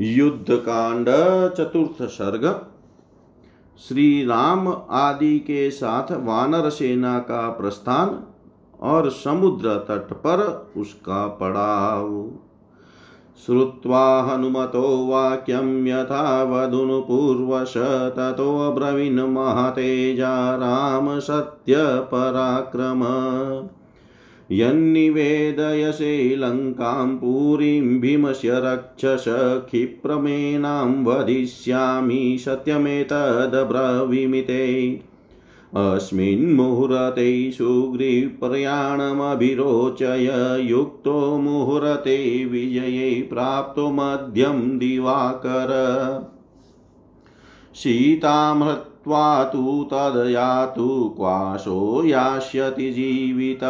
युद्ध कांड चतुर्थ सर्ग। श्री राम आदि के साथ वानर सेना का प्रस्थान और समुद्र तट पर उसका पड़ाव। श्रुत्वा हनुमतो वाक्यं यथा वधुनुपूर्वश राम सत्यपराक्रम। यन्निवेदयसे लङ्कां पुरीं भीमस्य रक्षस क्षिप्रमेणां वधिष्यामि सत्यमेतदब्रवीमिते अस्मिन् मुहूर्ते सुग्रीप्रयाणमभिरोचय युक्तो मुहूर्ते विजये प्राप्तो मध्यं दिवाकर। सीतामृत्वा तु तदयातु क्वाशो यास्यति जीवित।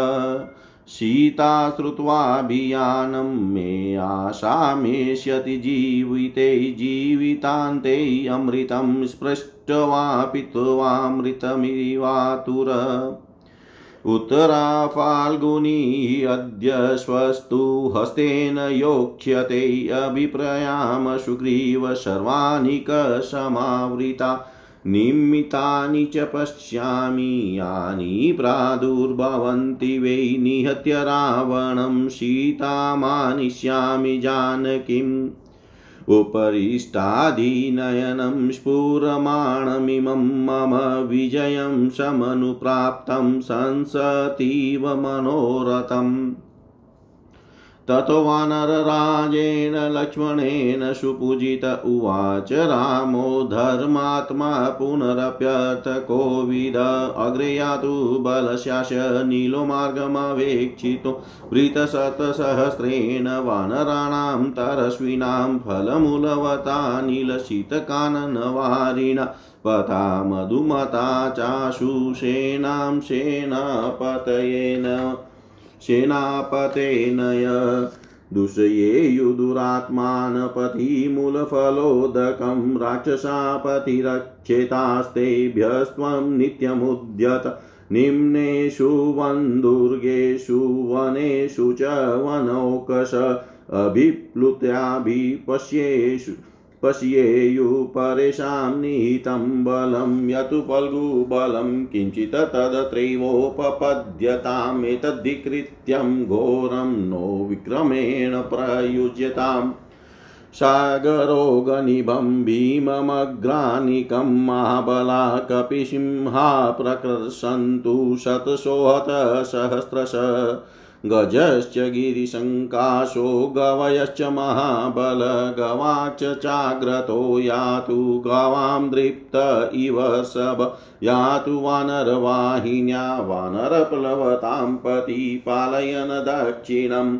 सीता श्रुत्वाभियानं मे आशामेष्यति जीविते जीवितान्ते अमृतं स्पृष्ट्वा पित्वामृतमिवातुर उत्तरा फाल्गुनी अद्य स्वस्तु हस्तेन योक्ष्यते अभिप्रयाम सुग्रीव सर्वाणि कसमावृता निमितानि च पश्यामि, यानि प्रादुर्भवन्ति वै निहत्य रावणं सीतामानिष्यामि जानकीम्। उपरिष्टादिनयनं स्फुरमाणमिमं मम विजयं समनुप्राप्तं संसतीव मनोरथम्। ततो वानरराजेन लक्ष्मणेन सुपूजित उवाच, रामो धर्मात्मा पुनरप्यथ कोविद अग्रे यातु बलस्याश नीलो मार्गमवेक्षितो वृतशतसहस्रेण वानराणां तरस्विनां फलमूलवता नीलशीतकाननवारिणा पथा मधुमता चाशु सेनां सेनापतयेन सेनापतेनय दूषयेयुदुरात्मानपतिमूलफलोदकं राक्षसापतिरक्षेतास्तेभ्यस्त्वं नित्यमुद्यत। निम्नेषु वन्दुर्गेषु वनेषु च वनौकश अभिप्लुत्याभिपश्येषु पश्येयुपरेषां निहितं बलं, यतु फल्गुबलं किञ्चित् तदत्रैवोपपद्यतामेतद्धिकृत्यं घोरं नो विक्रमेण प्रयुज्यताम्। सागरोगनिभं भीममग्रानिकं महाबला कपिसिंहा प्रकर्षन्तु शतशोहतसहस्रश। गजश्च गिरिशङ्काशो गवयश्च महाबल गवाच चाग्रतो यातु गवां दृप्त इव सब यातु वानरवाहिन्या, वानरप्लवतां पति पालयन दक्षिणम्।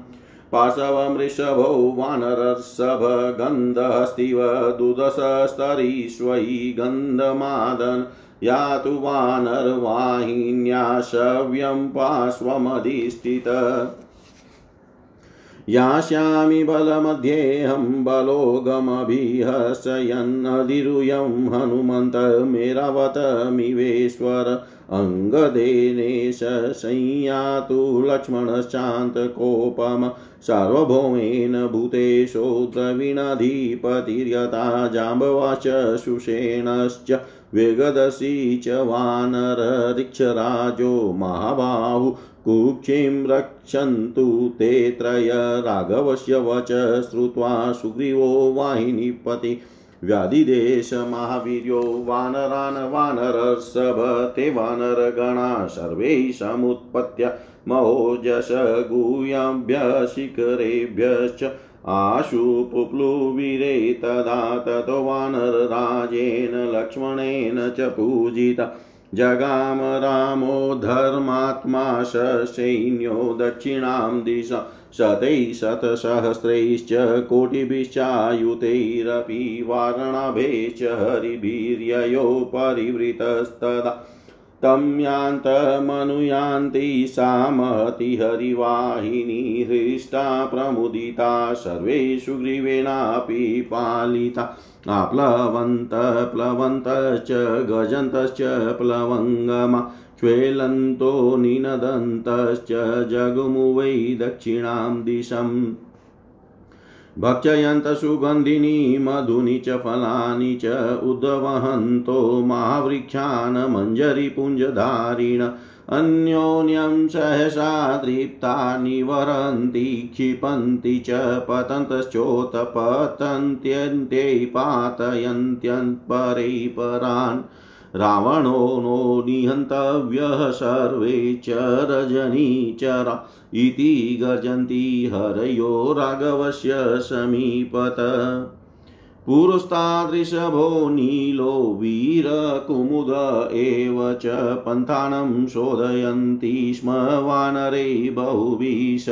पाशवमृषभो वानरसभ गन्धस्तिव दुदशस्तरीष्वयि गन्धमादन् यातु वानरवाहिन्या शव्यं पार्श्वमधिष्ठित। यास्यामि बलमध्येऽहं बलोगमभिहसयन्नधिरुयं हनुमन्तमेरवतमिवेश्वर अङ्गदेनेश संयातु लक्ष्मणश्चान्तकोपम सार्वभौमेन भूतेशो द्रविणधिपतिर्यथा जाम्बवाच सुषेणश्च वेगदर्शी च वानररिक्षराजो महाबाहु कुक्षिं रक्षन्तु ते त्रय राघवस्य वच श्रुत्वा सुग्रीवो वाहिनीपति व्याधिदेशमहावीर्यो वानरान् वानरसभ ते वानरगणा सर्वे समुत्पत्य महोजश गुह्यभ्यशिखरेभ्यश्च आशु पुप्लुवीरे तदा ततो वानरराजेन लक्ष्मणेन च पूजिता। जगाम रामो धर्मात्मा सैन्यो दक्षिणां दिशा शतैः शतसहस्रैश्च कोटिभिश्चायुतैरपि वारणाभे च हरिभिर्ययो परिवृतस्तदा तं यान्तमनुयान्ति सा महति हरिवाहिनी हृष्टा प्रमुदिता सर्वे सुग्रीवेणापि पालिता। आप्लवन्तः प्लवन्तश्च गजन्तश्च प्लवङ्गमा ज्वेलन्तो निनदन्तश्च जगमु वै दक्षिणां दिशम्। भक्षयन्त सुगन्धिनी मधुनि च फलानि च उद्वहन्तो महावृक्षान् मञ्जरीपुञ्जधारिण अन्योन्यं सहसा तृप्ता निवरन्ति क्षिपन्ति च पतन्तश्चोत्पतन्त्यन्त्यै पातयन्त्यन्परै परान् रावणो नो निहन्तव्यः सर्वे च रजनीचरा इति गर्जन्ति हरयो राघवस्य समीपत। पुरस्तादृशभो नीलो वीरकुमुद एव च पन्थानं शोधयन्ति स्म वानरे बहुभिश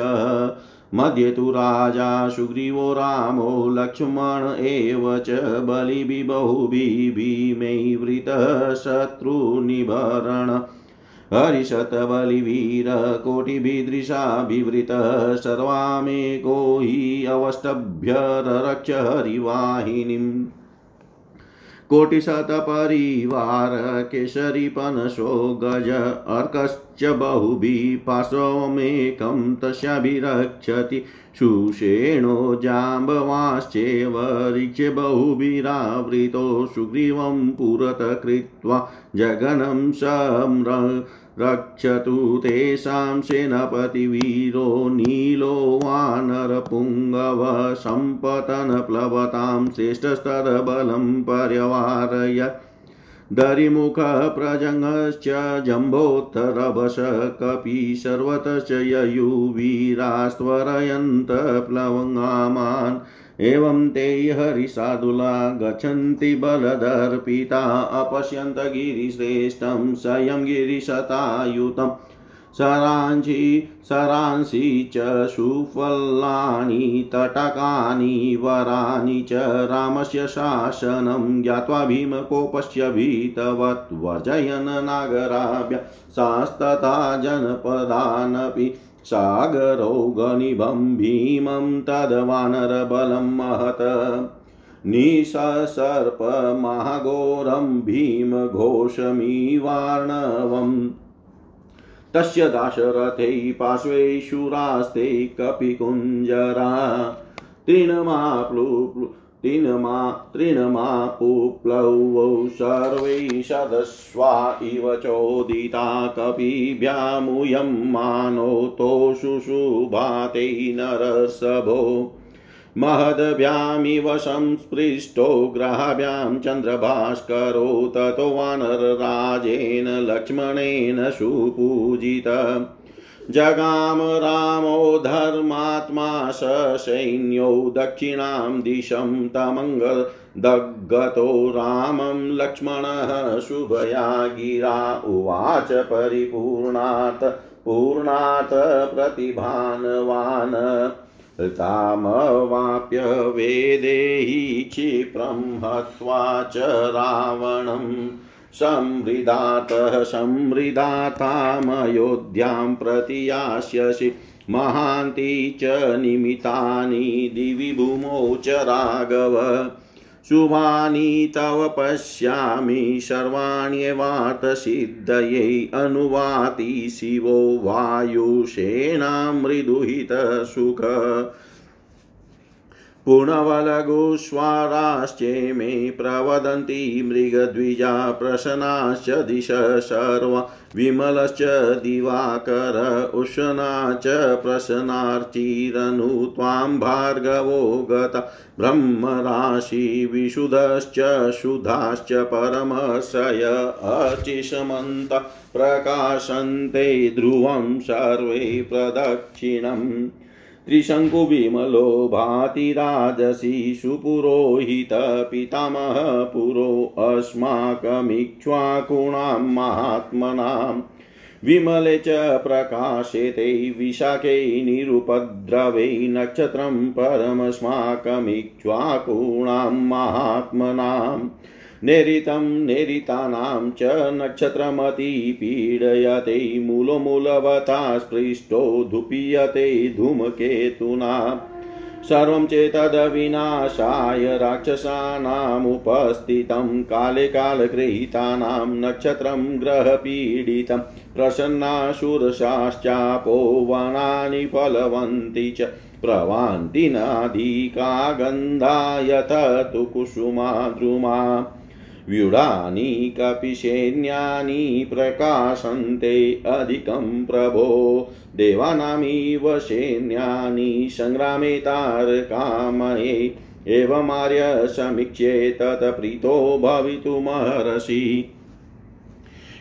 मध्ये तु राजा सुग्रीवो रामो लक्ष्मण एव च बलिभिबहुभिः भीमै वृतः शत्रुनिभरण हरिशतबलिवीरकोटिभिदृशाभिवृतः सर्वामेको हि अवष्टभ्यरक्ष हरिवाहिनीम्। कोटिशतपरिवार केशरीपनशो गज अर्कश्च बहुभिः पार्श्वमेकं तस्याभिरक्षति। शुषेणो जाम्बवाश्चेव ऋक्ष्य बहुभिरावृतो सुग्रीवं पुरत कृत्वा जगनं सम्र रक्षतु तेषां सेनापतिवीरो नीलो वानरपुङ्गव सम्पतनप्लवतां श्रेष्ठस्तदबलं पर्यवारय। दरिमुखप्रजङ्गश्च जम्बोत्तरभस कपि सर्वतश्च ययुवीरास्त्वरयन्त एवं ते हरिसादुला गच्छन्ति बलदर्पिता अपश्यन्त गिरिश्रेष्ठं स्वयं गिरिशतायुतं सरांसि सरांसि च सुफलानि, तटकानि, वरानि च रामस्य शासनं ज्ञात्वा भीमकोपस्य भीतवत् वर्जयन् नागराभ्य शास्तथा जनपदानपि सागरौगनिभं भीमं तद्वानरबलं महत्। निससर्पमहाघोरं भीमघोषमिवार्णवम् तस्य दाशरथै पार्श्वे शूरास्ते कपिकुञ्जरा तृणमाप्लु तृणमा तृणमापुप्लवौ सर्वै सदस्वा इव चोदिता कपिभ्यामुयं मानोतोषुशुभाते नरसभो। महद्भ्यामिव संस्पृष्टो ग्रहाभ्यां चन्द्रभास्करो ततो वानरराजेन लक्ष्मणेन सुपूजित। जगाम रामो धर्मात्मा ससैन्यो दक्षिणां दिशं तमङ्गदग्गतो रामं लक्ष्मणः शुभया गिरा उवाच परिपूर्णात्, पूर्णात् प्रतिभानवान्। तामवाप्य वेदेहि क्षिप्रं हत्वा च रावणम् संवृदातः संवृदातामयोध्यां प्रति यास्यसि। महान्ति च निमितानि दिवि भूमौ च राघव। शुभानि तव पश्यामि सर्वाण्येवार्थसिद्धयै अनुवाति शिवो वायुषेणां मृदुहितसुख मे प्रवदन्ति मृगद्विजा प्रसन्नाश्च दिश सर्वा विमलश्च दिवाकर उष्णा च प्रसन्नार्चिरनु त्वां भार्गवो गता ब्रह्मराशि विशुधश्च शुधाश्च परमशय अर्चिषमन्त प्रकाशन्ते ध्रुवं सर्वे प्रदक्षिणम् त्रिशङ्कुविमलो भाति राजसी सुपुरोहितपितामह पुरो अस्माकमिक्ष्वाकुणां महात्मनां विमले च प्रकाशेते विशाखे निरुपद्रवे नक्षत्रं परमस्माकमिक्ष्वाकुणां महात्मनाम् नेरितं नेरितानां च नक्षत्रमतिपीडयते मूलो मूलवता स्पृष्टो धूपीयते धूमकेतुना। सर्वं चेतदविनाशाय राक्षसानामुपस्थितं काले कालगृहीतानां नक्षत्रं ग्रहपीडितं, प्रसन्नाशुरशाश्चापो वनानि फलवन्ति च। प्रवान्ति नाधिका गन्धा यत तु कुसुमा द्रुमा व्यूढानि कपिसैन्यानि प्रकाशन्ते अधिकं प्रभो देवानामिव सैन्यानि सङ्ग्रामे तारकामये एवमार्य समीक्ष्ये तत्प्रीतो भवितुमर्हसि।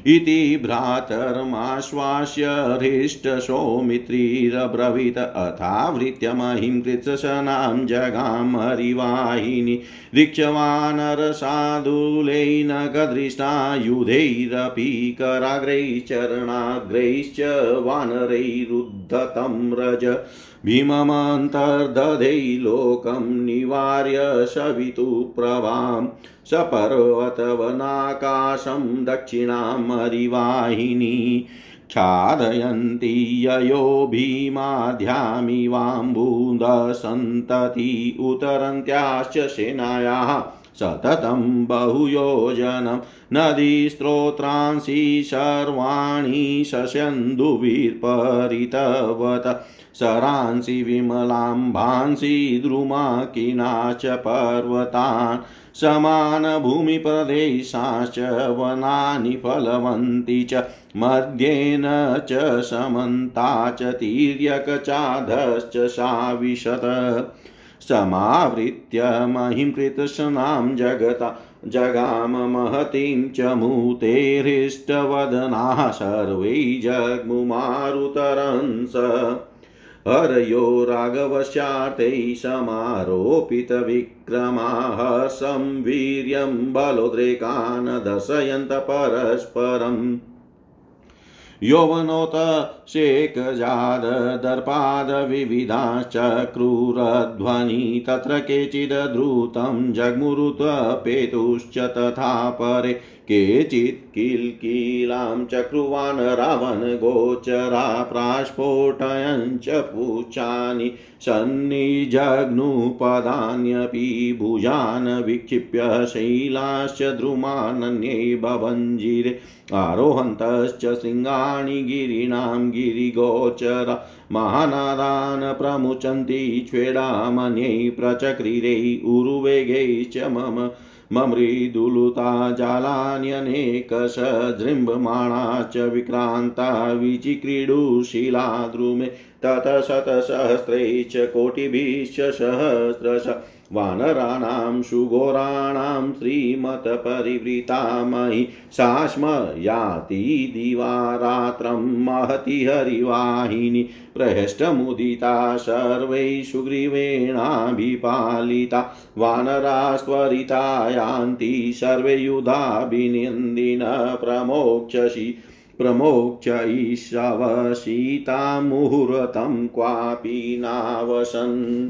इति भ्रातर्माश्वास्य हृष्टसौमित्रीरब्रवीत अथावृत्य महिं कृत्सनां जगामरिवाहिनी ऋक्षवानरसाधुलैनगदृष्टायुधैरपि कराग्रैश्चरणाग्रैश्च वानरैरुद्धतं रज। भीममन्तर्दधै लोकं निवार्य सवितुप्रभाम् सपर्वतवनाकाशं दक्षिणामरिवाहिनी क्षादयन्ति ययो भीमाध्यामिवाम्बुदसन्तति उतरन्त्याश्च सेनायाः सततं बहुयोजनं नदीस्त्रोत्रांसि सर्वाणि शस्यन्दुभिर्परितवत सरांसि विमलाम्भांसि द्रुमाकिना च पर्वतान् समानभूमिप्रदेशाश्च वनानि फलवन्ति च। मध्येन च समन्ता च तिर्यकचाधश्च साविशत। समावृत्य महिं जगता, जगाम महतीं च मूतेरिष्टवदनाः, सर्वै जग्मुमारुतरंस। हरयो राघवस्यार्थे समारोपितविक्रमाः वीर्यं बलोद्रेकान् दर्शयन्त परस्परम्। यौवनोत शेकजादर्पादविविधाश्चक्रूरध्वनि तत्र केचिद्द्रुतं जग्मुरुतपेतुश्च तथा परे। केचित् किल्कीलां चक्रुवान् रावणगोचरा प्रास्फोटयञ्च पुच्छानि सन्निजग्नुपदान्यपि भुजान् विक्षिप्य शैलाश्च द्रुमानन्ये भवञ्जिरे आरोहन्तश्च शृङ्गाणि गिरीणां गिरिगोचरा महानादान् प्रमुचन्ति स्वेडामन्यै प्रचक्रिरे उरुवेगैश्च मम ममृदुलुता जालान्यनेकसजृम्भमाणा च विक्रान्ता विचिक्रीडुशीला द्रुमे ततः शतसहस्रै च कोटिभिश्च सहस्रश वानराणां सुघोराणां श्रीमतपरिवृता मयि सा स्म याति दिवारात्रं महति हरिवाहिनी प्रहष्टमुदिता सर्वै सुग्रीवेणाभिपालिता वानरास्त्वरिता यान्ति सर्वे युधाभिनन्दिन प्रमोक्षसि प्रमोक्ष ईशवशीतामुहूर्तं क्वापि नावसन्।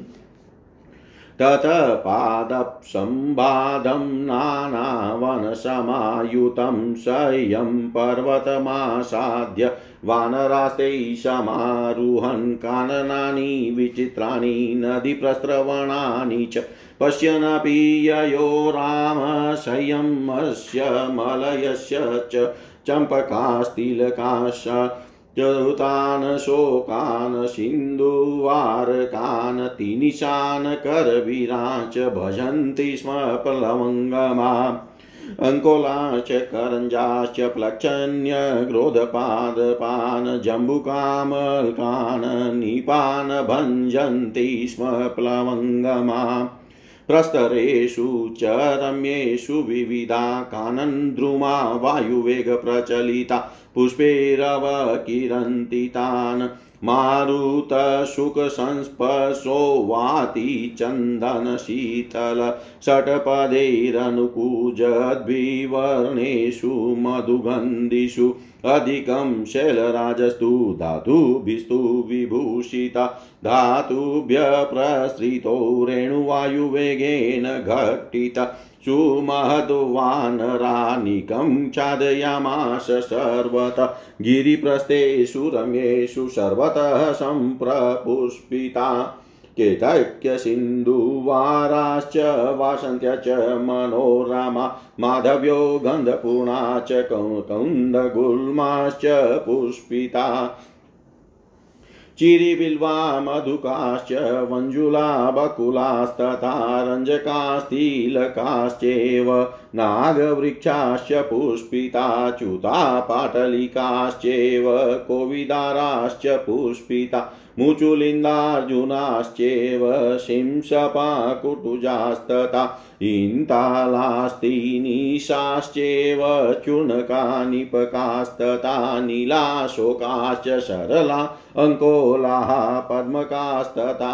ततः पादप्सम्बादं नानावनसमायुतं सह्यं पर्वतमासाद्य वानरास्ते समारुहन् काननानि विचित्राणि नदीप्रस्रवणानि च पश्यन्नपि ययो रामशय्यमस्य मलयस्य च चम्पकास्तिलकाश चरुतान् शोकान् सिन्धुवारकान् तिनिशान् करवीरान् च भजन्ति स्म प्लवङ्गमा अङ्कोलाश्च करञ्जाश्च प्लक्षण्यग्रोधपादपान् जम्बुकामल्कान् नीपान् भञ्जन्ति स्म प्लवङ्गमा प्रस्तरेषु च रम्येषु विविधा कानन्द्रुमा वायुवेगप्रचलिता पुष्पैरवकिरन्ति तान् मारुतशुकसंस्पर्शो वाति चन्दनशीतल षट्पदैरनुकूजद्विवर्णेषु मधुगन्धिषु अधिकं शैलराजस्तु, धातुभिस्तु विभूषिता धातुभ्यः प्रसृतो रेणुवायुवेगेन घटिता। सुमहद्वानरानिकं चादयामास सर्वतः गिरिप्रस्थेषु रम्येषु सर्वतः सम्प्रपुष्पिता। केतक्यसिन्धुवाराश्च वासन्त्य च मनोरमा माधव्यो गन्धपूर्णा च कौन्दगुल्माश्च पुष्पिता। चिरिबिल्वा मधुकाश्च वञ्जुला बकुलास्तथा रञ्जकास्तिलकाश्चेव नागवृक्षाश्च पुष्पिता च्युता पाटलिकाश्चेव कोविदाराश्च पुष्पिता। मुचुलिन्दार्जुनाश्चेव शिंसपाकुटुजास्तथा इन्तालास्तिनिशाश्चेव चूर्णकानिपकास्तथा नीलाशोकाश्च सरला अङ्कोलाः पद्मकास्तथा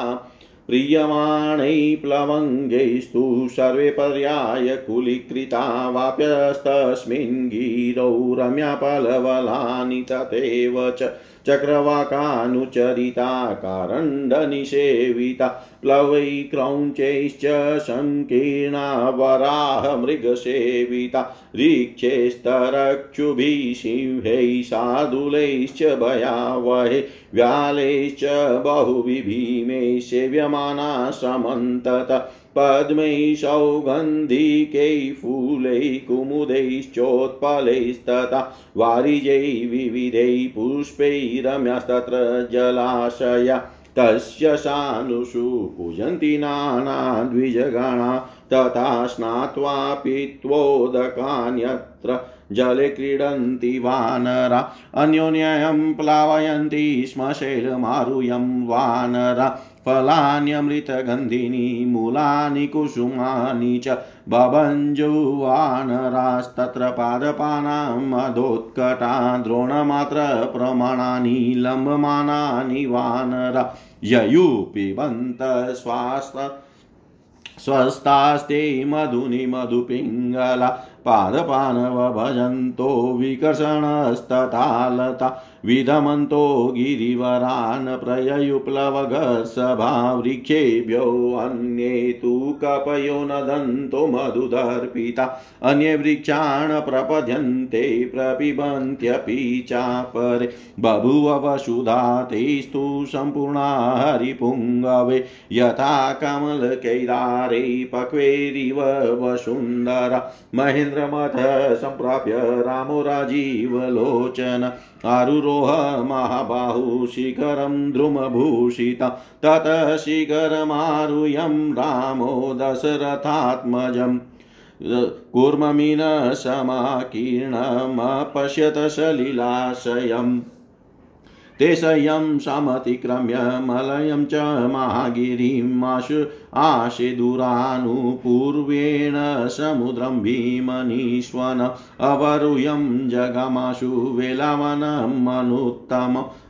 प्रीयमाणै प्लवङ्गैस्तु सर्वे पर्याय कुलीकृता वाप्यस्तस्मिन् गिरौ रम्यापलवलानि तथैव च चक्रवाकानुचरिता कारण्डनिषेविता प्लवैक्रौञ्चैश्च सङ्कीर्णा वराहमृगसेविता ऋक्षैस्तरक्षुभिः सिंहैः साधुलैश्च भयावहे व्यालैश्च बहुविभीमैः सेव्यमाना समन्तत पद्मैः सौगन्धिकैः फूलैः कुमुदैश्चोत्पलैस्तथा वारिजैः विविधैः पुष्पैः रम्यस्तत्र जलाशया तस्य सानुषु पूजन्ति नानाद्विजगणा तथा स्नात्वा पीत्वोदकान्यत्र जले क्रीडन्ति वानरा। अन्योन्यं प्लावयन्ति स्म शैलमारुयं वानरा। फलान्यमृतगन्धिनी मूलानि कुसुमानि च बभञ्जुवानरास्तत्र पादपानां मदोत्कटा द्रोणमात्रप्रमाणानि लम्बमानानि वानरा ययुपिबन्त स्वास्त स्वस्थास्ते मधुनि मधुपिङ्गला पादपानवभजन्तो विकर्षणस्तथा विधमन्तो गिरिवरान् प्रययुप्लवगर्षभा वृक्षेभ्योऽन्ये तु कपयो नदन्तो मधुदर्पिता। अन्ये वृक्षान् प्रपद्यन्ते प्रपिबन्त्यपि चापरे बभूव वसुधा तेस्तु सम्पूर्णा हरिपुङ्गवे। यथा कमलकैदारे पक्वेरिव वसुन्धरा। महेन्द्रमथ सम्प्राप्य रामो राजीवलोचन आरुरोह महाबाहु शिखरं द्रुमभूषिता ततः शिखरमारुह्यं रामो दशरथात्मजम् कूर्ममीनसमाकीर्णमपश्यत सलिलाशयम् संयं समतिक्रम्य मलयं च महागिरिम् आशु आशिदुरानुपूर्वेण समुद्रं भीमनीष्वन अवरुयं जगमाशु वेलावनमनुत्तम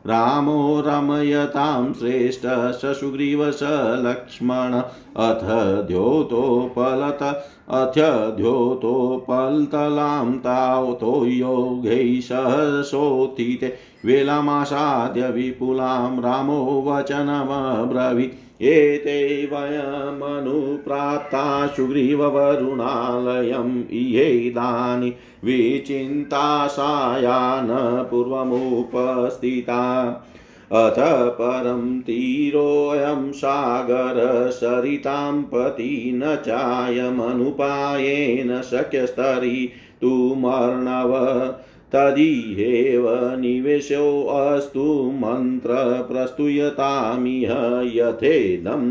रामो रमयतां श्रेष्ठ ससुग्रीव स लक्ष्मण अथ द्योतोपलत अथ द्योतोपल्तलां तावतो योगैः सहसोत्थिते वेलामासाद्य विपुलां रामो वचनमब्रवीत्। एते वयमनुप्राप्ता सुग्रीववरुणालयम् इयेदानि विचिन्तासायान पूर्वमुपस्थिता अथ परं तीरोऽयं सागरसरितां पति न चायमनुपायेन शक्यस्तरि तु मर्णव तदिहेव निवेशोऽस्तु मन्त्रप्रस्तूयतामिह यथेदं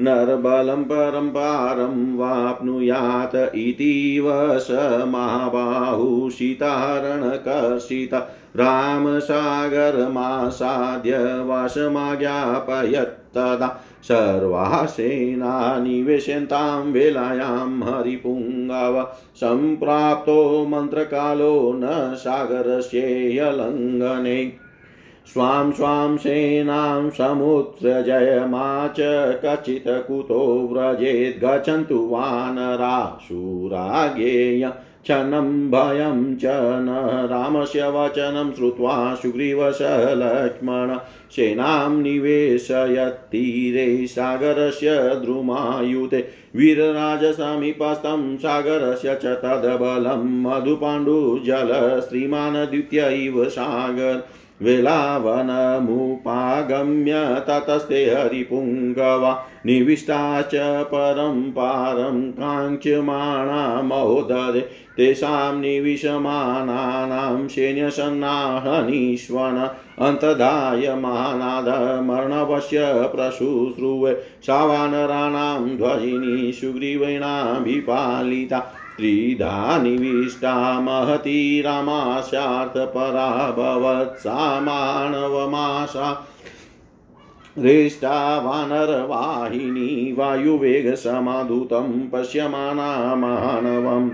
नरबलं परं पारं वाप्नुयात् इतीव स महाबाहुषितारणकर्षिता रामसागरमासाद्य वासमाज्ञापयत्तदा सर्वाः सेना निवेशन्तां वेलायां हरिपुङ्गव। सम्प्राप्तो मन्त्रकालो न सागरस्येयलङ्घने। स्वां स्वां सेनां समुत्सृजयमा च कचित् कुतो व्रजेत् गच्छन्तु वानराशुरागेय क्षणं भयं च न रामस्य वचनं श्रुत्वा सुग्रीवश लक्ष्मण सेनां निवेशयत्तीरे सागरस्य द्रुमायुते वीरराजसमीपस्थं सागरस्य च तदबलं मधुपाण्डुजल श्रीमान् द्वितीयैव सागर वेलावनमुपागम्य ततस्ते हरिपुङ्गवा, निविष्टा च परं पारं काङ्क्षमाणा महोदरे, तेषां निविशमानानां सैन्यसन्नाहनीश्वन अन्तदायमानादमर्णवश्य प्रशुश्रुवे, सावानराणां ध्वजिनी सुग्रीवेणाभिपालिता। त्रिधा निविष्टा महती रामाशार्थपराभवत् सा मानवमाशा हृष्टा वानरवाहिनी वायुवेगसमाधुतं पश्यमाना मानवम्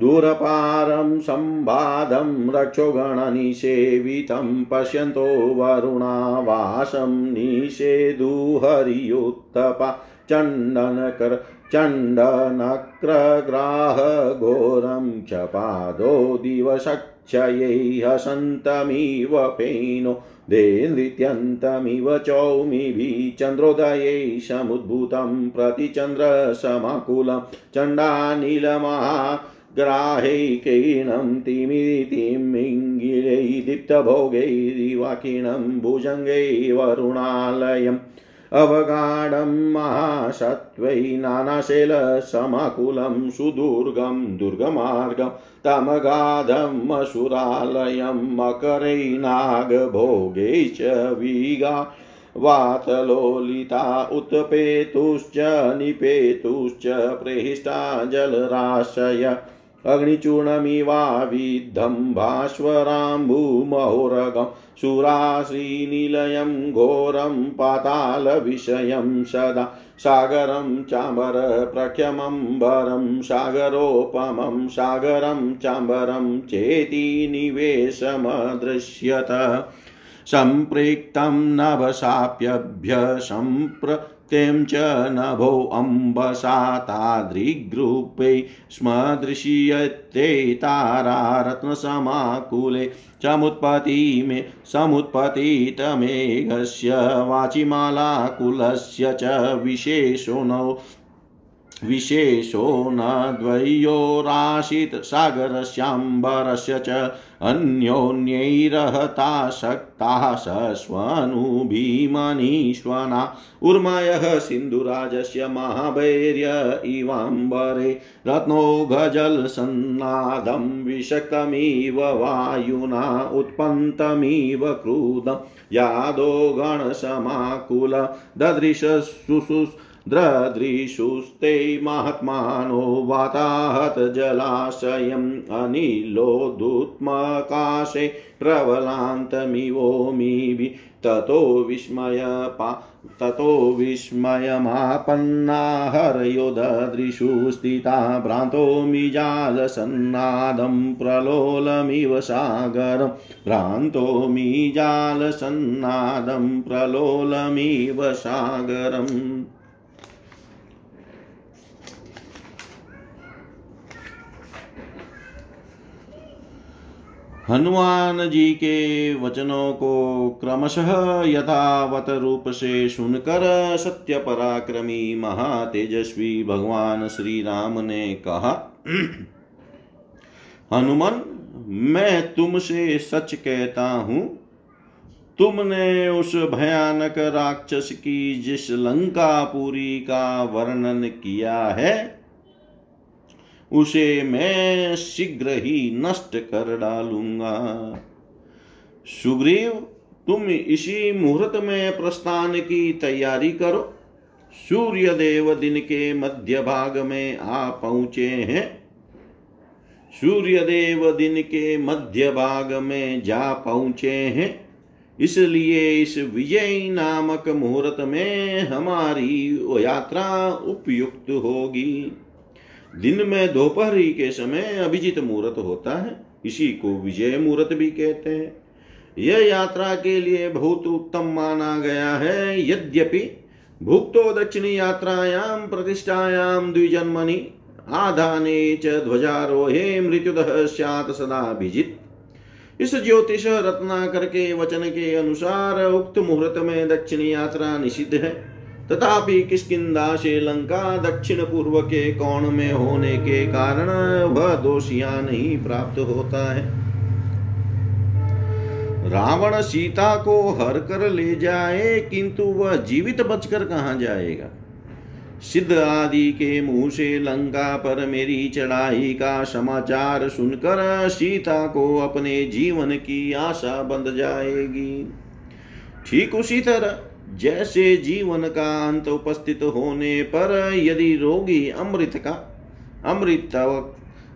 दूरपारं सम्बाधं रक्षोगणनिषेवितं पश्यन्तो वरुणावासं निषेदुहरियुत्तपा चण्डनकर चण्डनक्रग्राहघोरं क्षपादो दिवसक्षयै हसन्तमिव पेनो दे नृत्यन्तमिव चौमिभिः चन्द्रोदये समुद्भूतं प्रतिचन्द्रसमाकुलं चण्डानीलमहा ग्राहैकैणं तिमितिमिङ्गिलै दीप्तभोगैरिवाकिणं भुजङ्गै वरुणालयम् अवगाढं महासत्त्वै नानाशैलसमाकुलं सुदुर्गं दुर्गमार्गं तमगाधम् असुरालयं मकरैनागभोगै च विगा वातलोलिता उत्पेतुश्च निपेतुश्च प्रेष्टा जलराशय अग्निचूर्णमिवाविद्धं भास्वराम्बुमहोरगं सुराश्रीनिलयं घोरं पातालविषयं सदा सागरं चाम्बरप्रख्यमम्बरं सागरोपमं सागरं चाम्बरं चेति निवेशमदृश्यत। सम्पृक्तं नभसाप्यभ्य सम्प्र तें च नभोऽम्बसा तादृग्रूपे स्म दृश्यते तारारत्नसमाकुले समुत्पत्तिमे समुत्पतितमेघस्य वाचिमालाकुलस्य च विशेषो नौ विशेषो न द्वयोराशितसागरस्याम्बरस्य च अन्योन्यैरहताशक्ताः सस्वनुभीमनीष्वना उर्मयः सिन्धुराजस्य महाभैर्य इवाम्बरे रत्नोघजलसन्नादं विषक्तमिव वायुना उत्पन्तमिव क्रुदं यादो गणसमाकुल ददृशसुसुस् द्रदृशुस्ते महात्मानो वाताहत जलाशयम् अनिलोदुत्मकाशे प्रबलान्तमिवोमिभि ततो विस्मयपा ततो विस्मयमापन्ना हरयो ददृशु स्थिता भ्रान्तो मिजालसन्नादं प्रलोलमिव सागरं। भ्रान्तो मिजालसन्नादं प्रलोलमिव सागरम्। हनुमान जी के वचनों को क्रमशः यथावत रूप से सुनकर सत्य पराक्रमी महातेजस्वी भगवान श्री राम ने कहा, हनुमान, मैं तुमसे सच कहता हूँ, तुमने उस भयानक राक्षस की जिस लंकापुरी का वर्णन किया है उसे मैं शीघ्र ही नष्ट कर डालूँगा। सुग्रीव, तुम इसी मुहूर्त में प्रस्थान की तैयारी करो। सूर्य देव दिन के मध्य भाग में आ पहुँचे हैं। सूर्य देव दिन के मध्य भाग में जा पहुँचे हैं। इसलिए इस विजय नामक मुहूर्त में हमारी यात्रा उपयुक्त होगी। दिन में दोपहरी के समय अभिजित मुहूर्त होता है। इसी को विजय मुहूर्त भी कहते हैं। यह यात्रा के लिए बहुत उत्तम माना गया है। यद्यपि भुक्तो दक्षिणी यात्रायाम प्रतिष्ठायाम द्विजन्मनि, आधाने च ध्वजारोहे मृत्युदः स्यात् सदाभिजित इस ज्योतिष रत्नाकर के वचन के अनुसार उक्त मुहूर्त में दक्षिणी यात्रा निषिद्ध है। तथापि किसकिदा से लंका दक्षिण पूर्व के कोण में होने के कारण वह दोषिया नहीं प्राप्त होता है। रावण सीता को हर कर ले जाए, किंतु वह जीवित बचकर कहा जाएगा? सिद्ध आदि के मुँह से लंका पर मेरी चढ़ाई का समाचार सुनकर सीता को अपने जीवन की आशा बंध जाएगी। ठीक उसी तरह जैसे जीवन का अंत उपस्थित होने पर यदि रोगी अमृत का, अमृत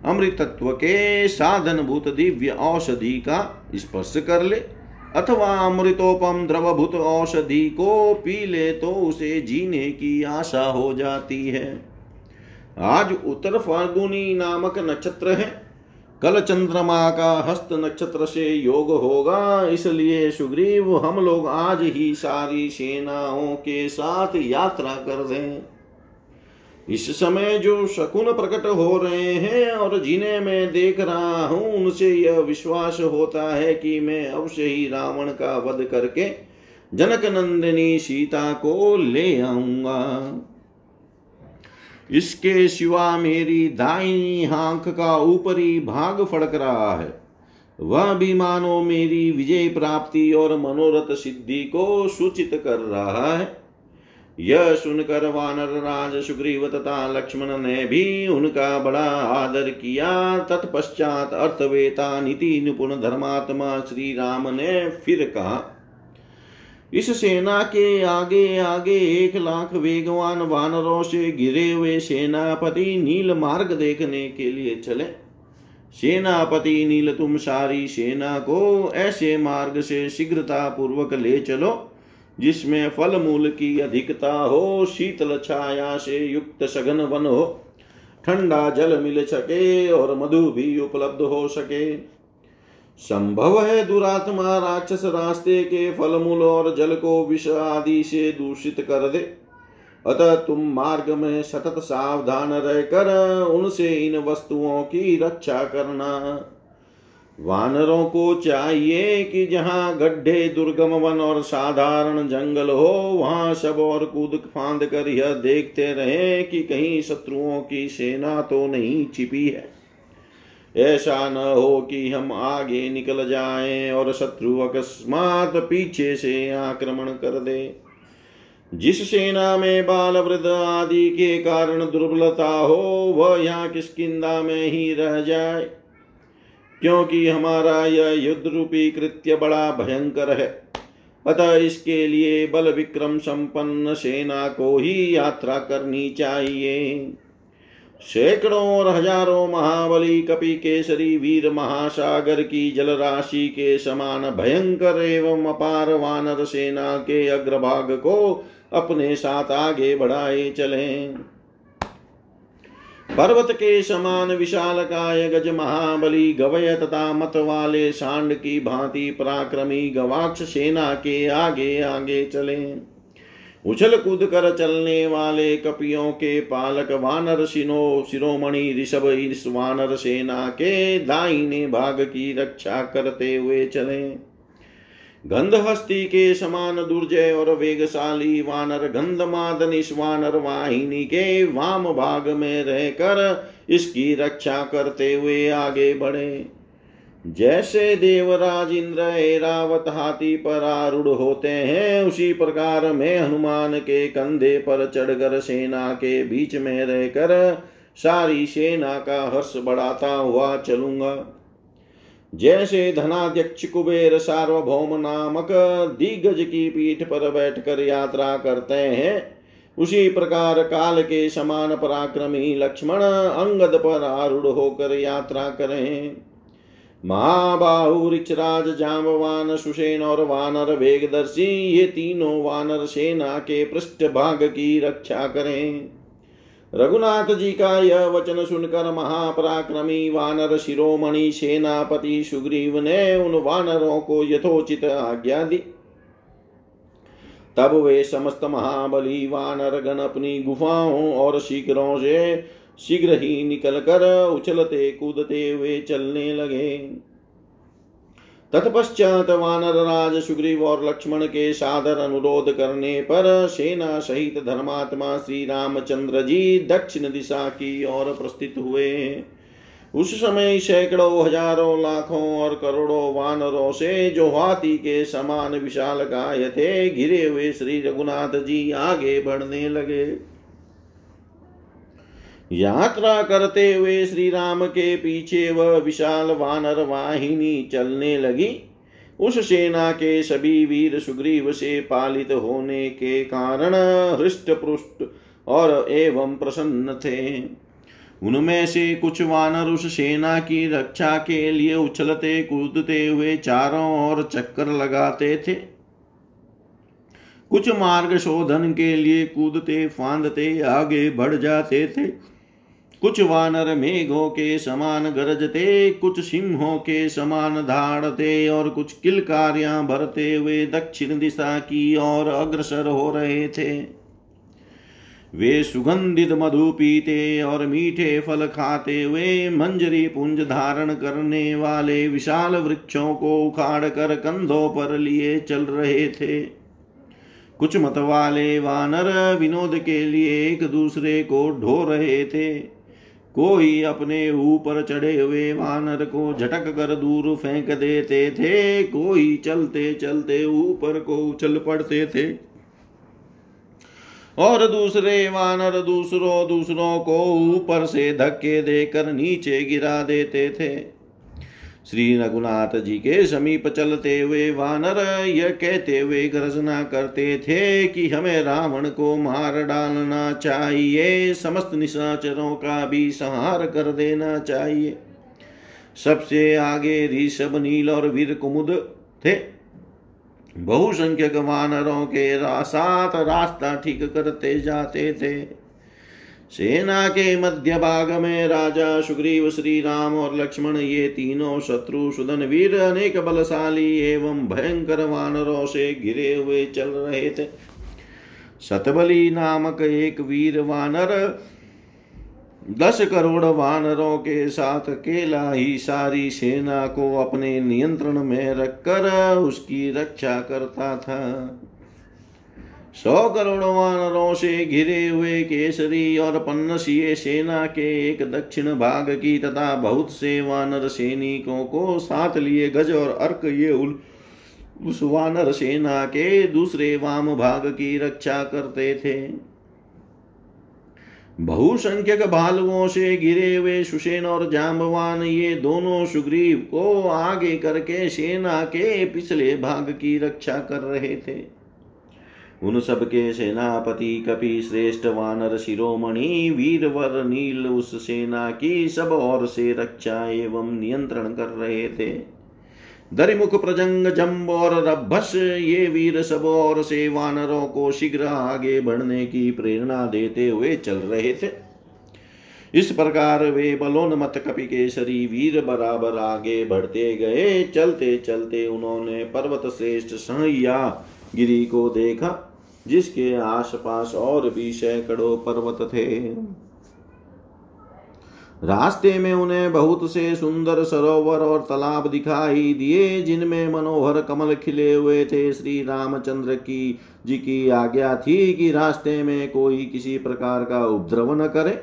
अमृतत्व के साधन भूत दिव्य औषधि का स्पर्श कर ले, अथवा अमृतोपम द्रवभूत औषधि को पी ले तो उसे जीने की आशा हो जाती है। आज उत्तर फाल्गुनी नामक नक्षत्र है। कल चंद्रमा का हस्त नक्षत्र से योग होगा, इसलिए सुग्रीव, हम लोग आज ही सारी सेनाओं के साथ यात्रा कर दें इस समय जो शकुन प्रकट हो रहे हैं और जिन्हें मैं देख रहा हूँ, उनसे यह विश्वास होता है कि मैं अवश्य ही रावण का वध करके जनक नंदिनी सीता को ले आऊँगा। इसके सिवा मेरी दाई हांक का ऊपरी भाग फड़क रहा है। वह भी मानो मेरी विजय प्राप्ति और मनोरथ सिद्धि को सूचित कर रहा है। यह सुनकर वानर राज सुग्रीव तथा लक्ष्मण ने भी उनका बड़ा आदर किया। तत्पश्चात अर्थवेता नीति निपुण धर्मात्मा श्री राम ने फिर कहा इस सेना के आगे आगे एक लाख वेगवान वानरों से गिरे हुए सेनापति नील मार्ग देखने के लिए चले। सेनापति नील, तुम सारी सेना को ऐसे मार्ग से शीघ्रता पूर्वक ले चलो, जिसमें फल मूल की अधिकता हो, शीतल छाया से युक्त सघन वन हो। ठंडा जल मिल सके और मधु भी उपलब्ध हो सके। संभव है दुरात्मा राक्षस रास्ते के फल मूल और जल को विष आदि से दूषित कर दे। अतः तुम मार्ग में सतत सावधान रहकर उनसे इन वस्तुओं की रक्षा करना। वानरों को चाहिए कि जहाँ गड्ढे, दुर्गम वन और साधारण जंगल हो, वहाँ सब और कूद फांद कर यह देखते रहे कि कहीं शत्रुओं की सेना तो नहीं छिपी है। ऐसा न हो कि हम आगे निकल जाएँ और शत्रु अकस्मात पीछे से आक्रमण कर दे। जिस सेना में बाल वृद्ध आदि के कारण दुर्बलता हो, वह यहाँ किसकिदा में ही रह जाए? क्योंकि हमारा यह युद्ध रूपी कृत्य बड़ा भयंकर है। अतः इसके लिए बल विक्रम संपन्न सेना को ही यात्रा करनी चाहिए। सैकड़ों और हज़ारों महाबली कपि केसरी वीर महासागर की जलराशि के समान भयंकर एवं अपार वानर सेना के अग्रभाग को अपने साथ आगे बढ़ाए चले। पर्वत के समान विशाल काय गज महाबली गवय तथा मत वाले सांड की भांति पराक्रमी गवाक्ष सेना के आगे आगे चले। उछल कूद कर चलने वाले कपियों के पालक वानर सिनो शिरोमणि ऋषभ, इस वानर सेना के दाहिने भाग की रक्षा करते हुए चले। गंधहस्ती के समान दुर्जय और वेगशाली वानर गंधमादन इस वानर वाहिनी के वाम भाग में रहकर इसकी रक्षा करते हुए आगे बढ़े। जैसे देवराज इंद्र एरावत हाथी पर आरूढ़ होते हैं, उसी प्रकार मैं हनुमान के कंधे पर चढ़कर सेना के बीच में रहकर सारी सेना का हर्ष बढ़ाता हुआ चलूँगा। जैसे धनाध्यक्ष कुबेर सार्वभौम नामक दिग्गज की पीठ पर बैठकर यात्रा करते हैं, उसी प्रकार काल के समान पराक्रमी लक्ष्मण अंगद पर आरूढ़ होकर यात्रा करें। महाबाहु ऋक्षराज जामवान सुसेन और वानर वेगदर्शी ये तीनों वानर सेना के पृष्ठ भाग की रक्षा करें। रघुनाथ जी का यह वचन सुनकर महापराक्रमी वानर शिरोमणि सेनापति सुग्रीव ने उन वानरों को यथोचित आज्ञा दी। तब वे समस्त महाबली वानर गण अपनी गुफाओं और शीघ्रों से शीघ्र ही निकलकर उछलते कूदते हुए चलने लगे। तत्पश्चात वानर राज सुग्रीव और लक्ष्मण के सादर अनुरोध करने पर सेना सहित धर्मात्मा श्री रामचंद्र जी दक्षिण दिशा की ओर प्रस्थित हुए। उस समय सैकड़ों, हज़ारों, लाखों और करोड़ों वानरों से जो हाथी के समान विशाल काय थे, घिरे हुए श्री रघुनाथ जी आगे बढ़ने लगे। यात्रा करते हुए श्री राम के पीछे वह विशाल वानर वाहिनी चलने लगी। उस सेना के सभी वीर सुग्रीव से पालित होने के कारण हृष्ट पृष्ठ और एवं प्रसन्न थे। उनमें से कुछ वानर उस सेना की रक्षा के लिए उछलते कूदते हुए चारों ओर चक्कर लगाते थे। कुछ मार्ग शोधन के लिए कूदते, फांदते, आगे बढ़ जाते थे। कुछ वानर मेघों के समान गरजते, कुछ सिंहों के समान धाड़ते और कुछ किलकारियाँ भरते हुए दक्षिण दिशा की ओर अग्रसर हो रहे थे। वे सुगंधित मधु पीते और मीठे फल खाते हुए मंजरी पुंज धारण करने वाले विशाल वृक्षों को उखाड़ कर कंधों पर लिए चल रहे थे। कुछ मत वाले वानर विनोद के लिए एक दूसरे को ढो रहे थे। कोई अपने ऊपर चढ़े हुए वानर को झटक कर दूर फेंक देते थे, कोई चलते चलते ऊपर को उछल पड़ते थे। और दूसरे वानर दूसरों दूसरों को ऊपर से धक्के देकर नीचे गिरा देते थे। श्री रघुनाथ जी के समीप चलते हुए वानर यह कहते हुए गर्जना करते थे कि हमें रावण को मार डालना चाहिए, समस्त निशाचरों का भी संहार कर देना चाहिए। सबसे आगे ऋषभ, नील और वीर कुमुद थे। बहुसंख्यक वानरों के साथ रास्ता ठीक करते जाते थे। सेना के मध्य भाग में राजा सुग्रीव श्री राम और लक्ष्मण, ये तीनों शत्रु सुदन वीर, अनेक बलशाली एवं भयंकर वानरों से घिरे हुए चल रहे थे। सतबली नामक एक वीर वानर, दस करोड़ वानरों के साथ अकेला ही सारी सेना को अपने नियंत्रण में रखकर उसकी रक्षा करता था। सौ करोड़ वानरों से घिरे हुए केसरी और पन्नसीय सेना के एक दक्षिण भाग की तथा बहुत से वानर सैनिकों को साथ लिए गज और अर्क ये उल, उस वानर सेना के दूसरे वाम भाग की रक्षा करते थे। बहुसंख्यक भालुओं से घिरे हुए सुसेन और जाम्बवान ये दोनों सुग्रीव को आगे करके सेना के पिछले भाग की रक्षा कर रहे थे। उन सबके सेनापति कपि श्रेष्ठ वानर शिरोमणि, वीरवर नील उस सेना की सब ओर से रक्षा एवं नियंत्रण कर रहे थे। दरिमुख प्रजंग जम्ब और रभस, ये वीर सब और से वानरों को शीघ्र आगे बढ़ने की प्रेरणा देते हुए चल रहे थे। इस प्रकार वे बलोन्मत कपि के केसरी वीर बराबर आगे बढ़ते गए। चलते चलते उन्होंने पर्वत श्रेष्ठ सहैया गिरी को देखा। जिसके आसपास और भी सैकड़ों पर्वत थे। रास्ते में उन्हें बहुत से सुंदर सरोवर और तालाब दिखाई दिए, जिनमें मनोहर कमल खिले हुए थे। श्री रामचंद्र की जी की आज्ञा थी कि रास्ते में कोई किसी प्रकार का उपद्रव न करे।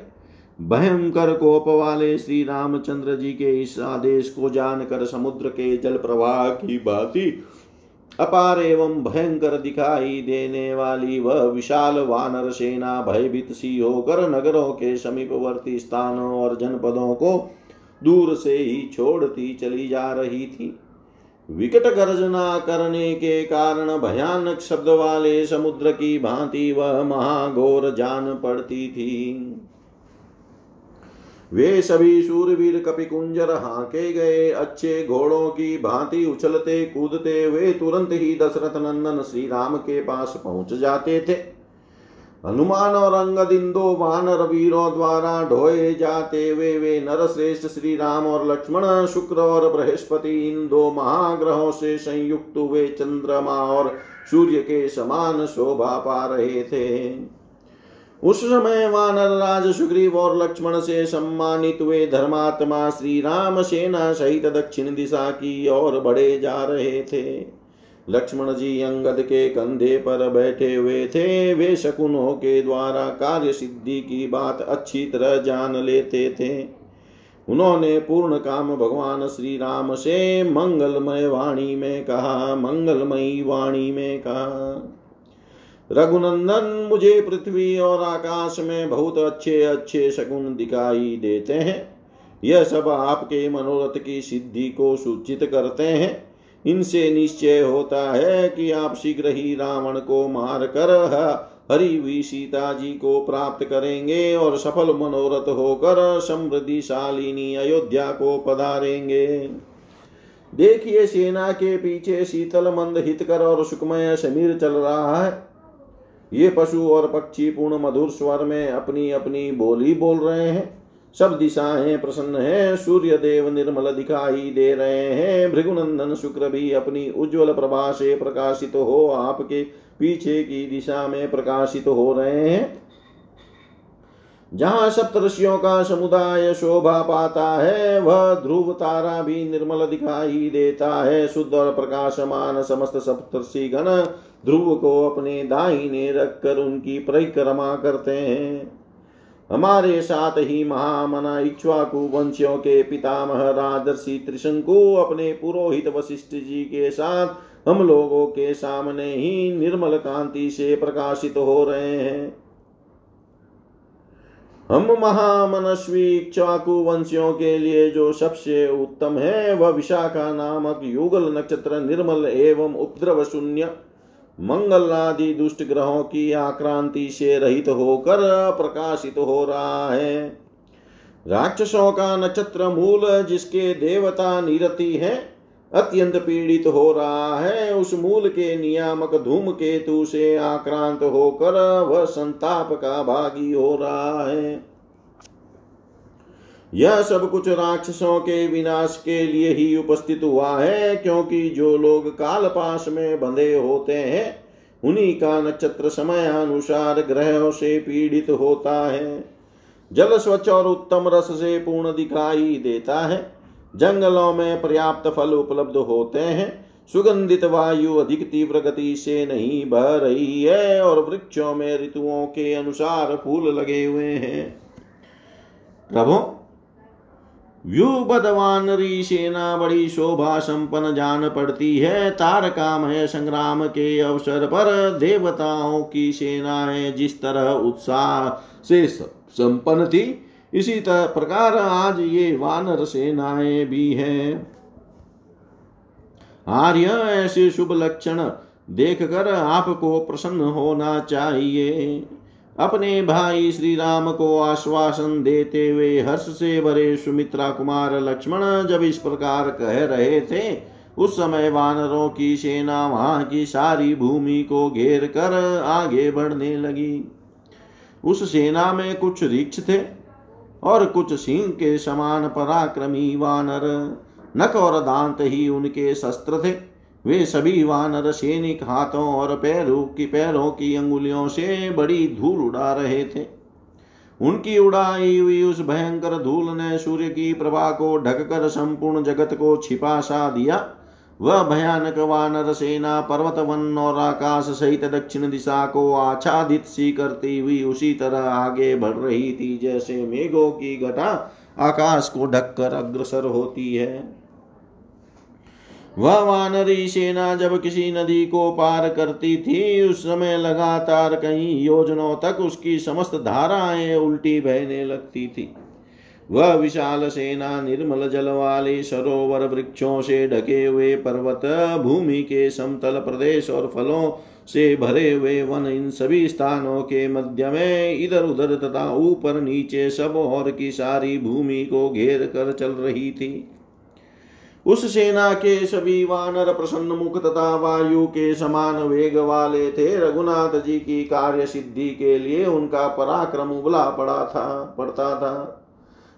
भयंकर कोप वाले श्री रामचंद्र जी के इस आदेश को जानकर समुद्र के जल प्रवाह की भांति अपार एवं भयंकर दिखाई देने वाली वह विशाल वानर सेना भयभीत सी होकर नगरों के समीपवर्ती स्थानों और जनपदों को दूर से ही छोड़ती चली जा रही थी। विकट गर्जना करने के कारण भयानक शब्द वाले समुद्र की भांति वह महाघोर जान पड़ती थी। वे सभी सूरवीर कपिकुंजर हाके गए, अच्छे घोड़ों की भांति उछलते कूदते वे तुरंत ही दशरथ नंदन श्री राम के पास पहुँच जाते थे। हनुमान और अंगद इन दो वानर वीरों द्वारा ढोए जाते वे नर श्रेष्ठ श्री राम और लक्ष्मण, शुक्र और बृहस्पति, इन दो महाग्रहों से संयुक्त हुए चंद्रमा और सूर्य के समान शोभा पा रहे थे। उस समय वानर राज सुग्रीव और लक्ष्मण से सम्मानित हुए धर्मात्मा श्री राम सेना सहित दक्षिण दिशा की ओर बढ़े जा रहे थे। लक्ष्मण जी अंगद के कंधे पर बैठे हुए थे। वे शकुनों के द्वारा कार्य सिद्धि की बात अच्छी तरह जान लेते थे। उन्होंने पूर्ण काम भगवान श्री राम से मंगलमय वाणी में कहा, मंगलमयी वाणी में कहा। रघुनंदन मुझे पृथ्वी और आकाश में बहुत अच्छे अच्छे शकुन दिखाई देते हैं। यह सब आपके मनोरथ की सिद्धि को सूचित करते हैं। इनसे निश्चय होता है कि आप शीघ्र ही रावण को मार कर हरी सीता जी को प्राप्त करेंगे और सफल मनोरथ होकर समृद्धिशालिनी अयोध्या को पधारेंगे। देखिए सेना के पीछे शीतल मंद हितकर और सुखमय समीर चल रहा है। ये पशु और पक्षी पूर्ण मधुर स्वर में अपनी अपनी बोली बोल रहे हैं। सब दिशाएँ प्रसन्न है। सूर्य देव निर्मल दिखाई दे रहे हैं। भृगुनंदन शुक्र भी अपनी उज्जवल प्रभा से प्रकाशित हो आपके पीछे की दिशा में प्रकाशित हो रहे हैं। जहाँ सप्तषियों का समुदाय शोभा पाता है, वह ध्रुव तारा भी निर्मल दिखाई देता है। शुद्ध और प्रकाशमान समस्त सप्तषि गण ध्रुव को अपने दाहिने रखकर उनकी परिक्रमा करते हैं। हमारे साथ ही महामना इक्ष्वाकु वंशियों के पितामह राजर्षि त्रिशंकु अपने पुरोहित वशिष्ठ जी के साथ हम लोगों के सामने ही निर्मल कांति से प्रकाशित हो रहे हैं। हम महामनस्वी इक्ष्वाकु वंशियों के लिए जो सबसे उत्तम है, वह विशाखा नामक युगल नक्षत्र निर्मल एवं उपद्रव शून्य मंगल आदि दुष्ट ग्रहों की आक्रांति से रहित होकर प्रकाशित हो रहा है। राक्षसों का नक्षत्र मूल जिसके देवता निरति है, अत्यंत पीड़ित हो रहा है। उस मूल के नियामक धूम केतु से आक्रांत होकर वह संताप का भागी हो रहा है। यह सब कुछ राक्षसों के विनाश के लिए ही उपस्थित हुआ है, क्योंकि जो लोग काल पास में बंधे होते हैं, उन्हीं का नक्षत्र समय अनुसार ग्रहों से पीड़ित होता है। जल स्वच्छ और उत्तम रस से पूर्ण दिखाई देता है। जंगलों में पर्याप्त फल उपलब्ध होते हैं। सुगंधित वायु अधिक तीव्र गति से नहीं बह रही है, और वृक्षों में ऋतुओं के अनुसार फूल लगे हुए हैं। प्रभु व्यूबदवानरी सेना बड़ी शोभा संपन्न जान पड़ती है। तारकामय संग्राम के अवसर पर देवताओं की सेनाएँ जिस तरह उत्साह से संपन्न थी, इसी तरह प्रकार आज ये वानर सेनाएँ भी हैं। आर्य, ऐसे शुभ लक्षण देखकर आपको प्रसन्न होना चाहिए। अपने भाई श्री राम को आश्वासन देते हुए हर्ष से भरे सुमित्रा कुमार लक्ष्मण जब इस प्रकार कह रहे थे, उस समय वानरों की सेना वहाँ की सारी भूमि को घेर कर आगे बढ़ने लगी। उस सेना में कुछ रिक्ष थे और कुछ सिंह के समान पराक्रमी वानर, नख और दांत ही उनके शस्त्र थे। वे सभी वानर सैनिक हाथों और पैरों की पैरों की अंगुलियों से बड़ी धूल उड़ा रहे थे। उनकी उड़ाई हुई उस भयंकर धूल ने सूर्य की प्रभा को ढककर संपूर्ण जगत को छिपा सा दिया। वह भयानक वानर सेना पर्वत वन और आकाश सहित दक्षिण दिशा को आच्छादित सी करती हुई उसी तरह आगे बढ़ रही थी, जैसे मेघों की घटा आकाश को ढककर अग्रसर होती है। वह वानरी सेना जब किसी नदी को पार करती थी, उस समय लगातार कई योजनों तक उसकी समस्त धाराएँ उल्टी बहने लगती थी। वह विशाल सेना, निर्मल जल वाले सरोवर वृक्षों से ढके हुए पर्वत, भूमि के समतल प्रदेश और फलों से भरे हुए वन, इन सभी स्थानों के मध्य में इधर उधर तथा ऊपर नीचे सब और की सारी भूमि को घेर कर चल रही थी। उस सेना के सभी वानर प्रसन्न मुख तथा वायु के समान वेग वाले थे। रघुनाथ जी की कार्य सिद्धि के लिए उनका पराक्रम उबला पड़ा था, पड़ता था।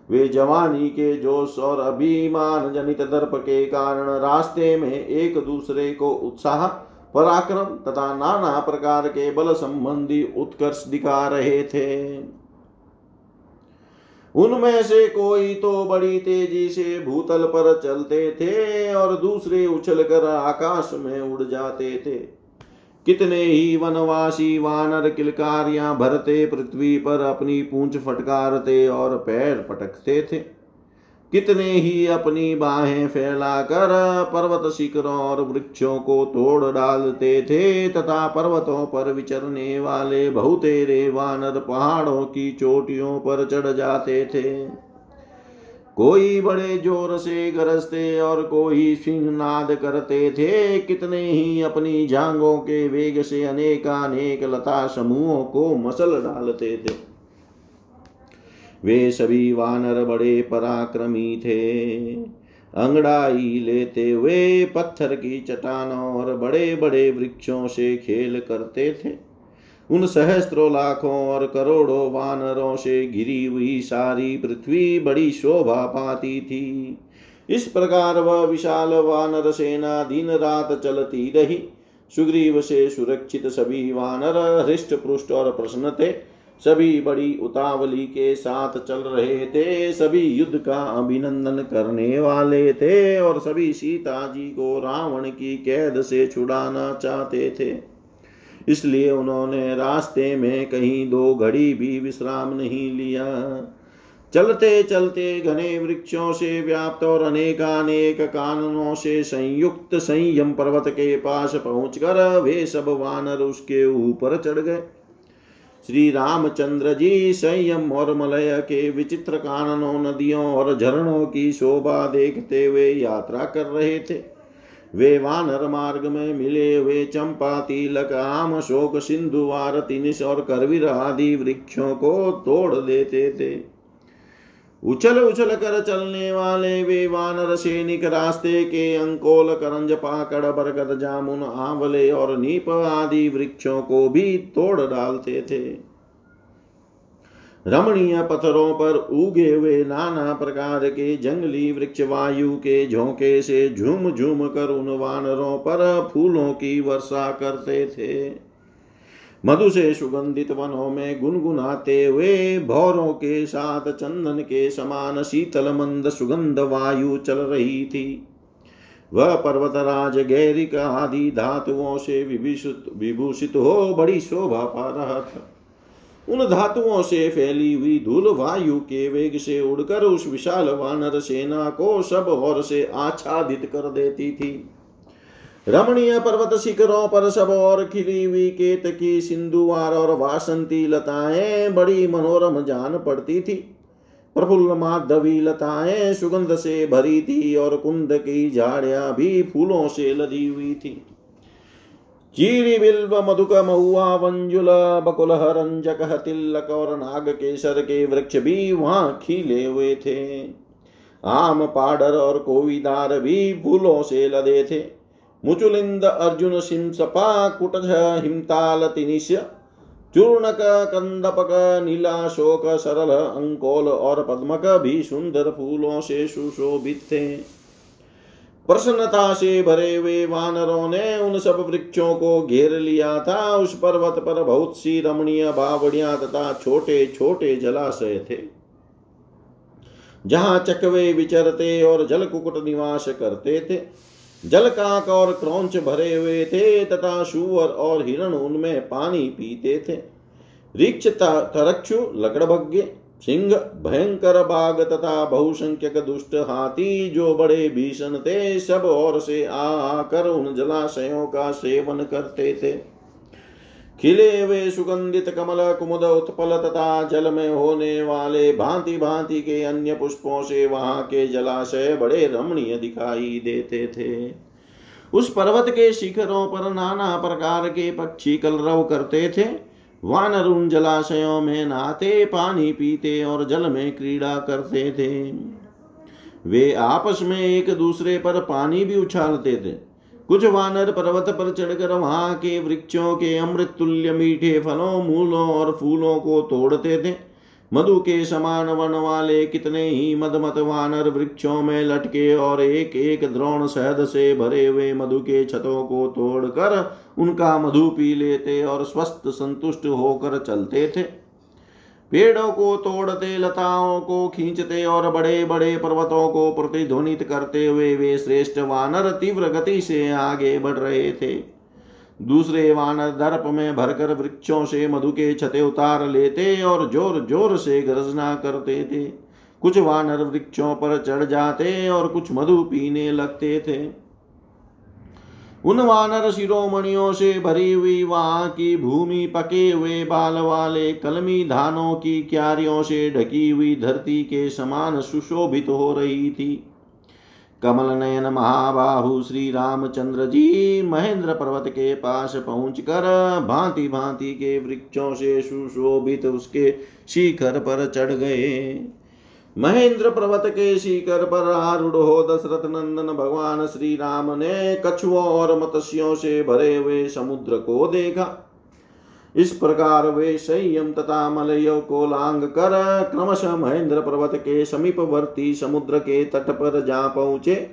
वे जवानी के जोश और अभिमान जनित दर्प के कारण रास्ते में एक दूसरे को उत्साह, पराक्रम तथा नाना प्रकार के बल संबंधी उत्कर्ष दिखा रहे थे। उनमें से कोई तो बड़ी तेज़ी से भूतल पर चलते थे और दूसरे उछलकर आकाश में उड़ जाते थे। कितने ही वनवासी वानर किलकारियाँ भरते पृथ्वी पर अपनी पूंछ फटकारते और पैर पटकते थे। कितने ही अपनी बाहें फैलाकर पर्वत शिखरों और वृक्षों को तोड़ डालते थे, तथा पर्वतों पर विचरने वाले बहुतेरे वानर पहाड़ों की चोटियों पर चढ़ जाते थे। कोई बड़े ज़ोर से गरजते और कोई सिंह नाद करते थे, कितने ही अपनी जांगों के वेग से अनेकानेक लता समूहों को मसल डालते थे। वे सभी वानर बड़े पराक्रमी थे। अंगड़ाई लेते हुए पत्थर की चट्टानों और बड़े बड़े वृक्षों से खेल करते थे। उन सहस्त्रों, लाखों और करोड़ों वानरों से घिरी हुई सारी पृथ्वी बड़ी शोभा पाती थी। इस प्रकार वह विशाल वानर सेना दिन रात चलती रही। सुग्रीव से सुरक्षित सभी वानर हृष्ट पृष्ठ और प्रश्न थे। सभी बड़ी उतावली के साथ चल रहे थे, सभी युद्ध का अभिनंदन करने वाले थे और सभी सीता जी को रावण की कैद से छुड़ाना चाहते थे। इसलिए उन्होंने रास्ते में कहीं दो घड़ी भी विश्राम नहीं लिया। चलते चलते घने वृक्षों से व्याप्त और अनेकानेक काननों से संयुक्त संयम पर्वत के पास पहुंचकर वे सब वानर उसके ऊपर चढ़ गए। श्री रामचंद्र जी संयम और मलय के विचित्र काननों, नदियों और झरणों की शोभा देखते हुए यात्रा कर रहे थे। वे वानर मार्ग में मिले हुए चंपा, तिलक, आम शोक सिंधुवार तिनिस और करवीर आदि वृक्षों को तोड़ देते थे। उछल उछल कर चलने वाले वे वानर सैनिक रास्ते के अंकोल करंज पाकड़, बरगद, जामुन, आंवले और नीप आदि वृक्षों को भी तोड़ डालते थे। रमणीय पत्थरों पर उगे हुए नाना प्रकार के जंगली वृक्ष वायु के झोंके से झूम झूम कर उन वानरों पर फूलों की वर्षा करते थे। मधु से सुगंधित वनों में गुनगुनाते हुए भौरों के साथ चंदन के समान शीतल मंद सुगंध वायु चल रही थी। वह पर्वतराज गैरिक आदि धातुओं से विभूषित विभूषित हो बड़ी शोभा पा रहा था। उन धातुओं से फैली हुई धूल वायु के वेग से उड़कर उस विशाल वानर सेना को सब ओर से आच्छादित कर देती थी। रमणीय पर्वत शिखरों पर सब और खिली हुई केत की सिंधुवार और वासंती लताएँ बड़ी मनोरम जान पड़ती थी। प्रफुल्ल माधवी लताएँ सुगंध से भरी थी और कुंद की झाड़ियाँ भी फूलों से लदी हुई थी। चीरी बिल्व, मधुक महुआ, वंजुल बकुल रंजक तिलक और नाग केसर के वृक्ष भी वहाँ खिले हुए थे। आम पाडर और कोविदार भी फूलों से लदे थे। मुचुलिंद अर्जुन सिंसपा कुटज हिमताल तिनिश चूर्णक कंदपक नीला शोक सरल अंकोल और पद्मक भी सुंदर फूलों से सुशोभित थे। प्रसन्नता से भरे हुए वानरों ने उन सब वृक्षों को घेर लिया था। उस पर्वत पर बहुत सी रमणीय बावड़ियाँ तथा छोटे छोटे जलाशय थे। जहाँ चकवे विचरते और जल कुकुट निवास करते थे जल काक और क्रौच भरे हुए थे, तथा सुअर और हिरण उनमें पानी पीते थे। रिक्ष तरक्षु लकड़भग्य सिंह भयंकर बाघ तथा बहुसंख्यक दुष्ट हाथी जो बड़े भीषण थे, सब ओर से आकर उन जलाशयों का सेवन करते थे। खिले हुए सुगंधित कमल, कुमुद उत्पल तथा जल में होने वाले भांति भांति के अन्य पुष्पों से वहाँ के जलाशय बड़े रमणीय दिखाई देते थे। उस पर्वत के शिखरों पर नाना प्रकार के पक्षी कलरव करते थे। वानर उन जलाशयों में नहाते, पानी पीते और जल में क्रीड़ा करते थे। वे आपस में एक दूसरे पर पानी भी उछालते थे। कुछ वानर पर्वत पर चढ़कर वहाँ के वृक्षों के अमृत तुल्य मीठे फलों, मूलों और फूलों को तोड़ते थे। मधु के समान वन वाले कितने ही मदमत वानर वृक्षों में लटके और एक एक द्रोण शहद से भरे हुए मधु के छतों को तोड़कर उनका मधु पी लेते और स्वस्थ संतुष्ट होकर चलते थे। पेड़ों को तोड़ते, लताओं को खींचते और बड़े बड़े पर्वतों को प्रतिध्वनित करते हुए वे श्रेष्ठ वानर तीव्र गति से आगे बढ़ रहे थे। दूसरे वानर दर्प में भरकर वृक्षों से मधु के छते उतार लेते और ज़ोर ज़ोर से गर्जना करते थे। कुछ वानर वृक्षों पर चढ़ जाते और कुछ मधु पीने लगते थे। उन वानर शिरोमणियों से भरी हुई वहाँ की भूमि, पके हुए बाल वाले कलमी धानों की क्यारियों से ढकी हुई धरती के समान सुशोभित हो रही थी। कमल नयन महाबाहु श्री रामचंद्र जी महेंद्र पर्वत के पास पहुंचकर भांति भांति के वृक्षों से सुशोभित उसके शिखर पर चढ़ गए। महेंद्र पर्वत के शिखर पर आरूढ़ हो दशरथ नंदन भगवान श्री राम ने कछुओं और मत्स्यों से भरे हुए समुद्र को देखा। इस प्रकार वे संयम तथा मलयों को लांग कर क्रमशः महेंद्र पर्वत के समीपवर्ती समुद्र के तट पर जा पहुँचे,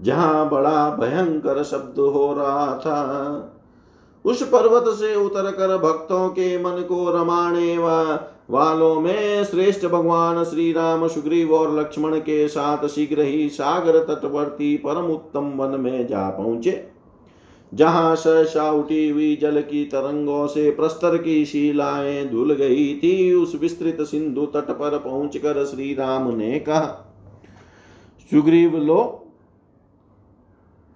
जहाँ बड़ा भयंकर शब्द हो रहा था। उस पर्वत से उतर कर भक्तों के मन को रमाने व वालों में श्रेष्ठ भगवान श्री राम सुग्रीव और लक्ष्मण के साथ शीघ्र ही सागर तटवर्ती परम उत्तम वन में जा पहुँचे, जहाँ सहसा उठी हुई जल की तरंगों से प्रस्तर की शिलाएँ धुल गई थी। उस विस्तृत सिंधु तट पर पहुंचकर श्री राम ने कहा, सुग्रीव लो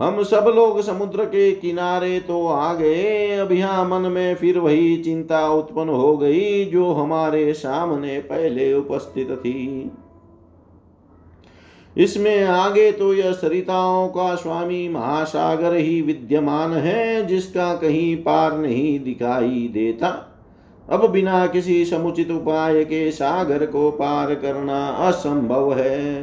हम सब लोग समुद्र के किनारे तो आ गए। अब यहाँ मन में फिर वही चिंता उत्पन्न हो गई, जो हमारे सामने पहले उपस्थित थी। इसमें आगे तो यह सरिताओं का स्वामी महासागर ही विद्यमान है, जिसका कहीं पार नहीं दिखाई देता। अब बिना किसी समुचित उपाय के सागर को पार करना असंभव है।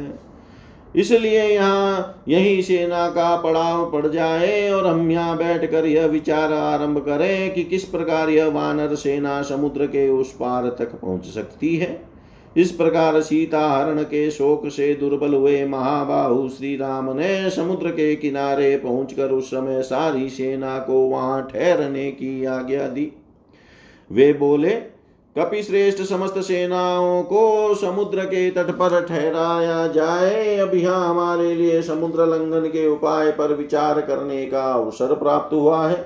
इसलिए यहाँ यही सेना का पड़ाव पड़ जाए और हम यहाँ बैठ कर यह विचार आरंभ करें कि किस प्रकार यह वानर सेना समुद्र के उस पार तक पहुँच सकती है। इस प्रकार सीता हरण के शोक से दुर्बल हुए महाबाहु श्री राम ने समुद्र के किनारे पहुंचकर उस समय सारी सेना को वहाँ ठहरने की आज्ञा दी। वे बोले कपि श्रेष्ठ समस्त सेनाओं को समुद्र के तट पर ठहराया जाए। अब यहाँ हमारे लिए समुद्र लंघन के उपाय पर विचार करने का अवसर प्राप्त हुआ है।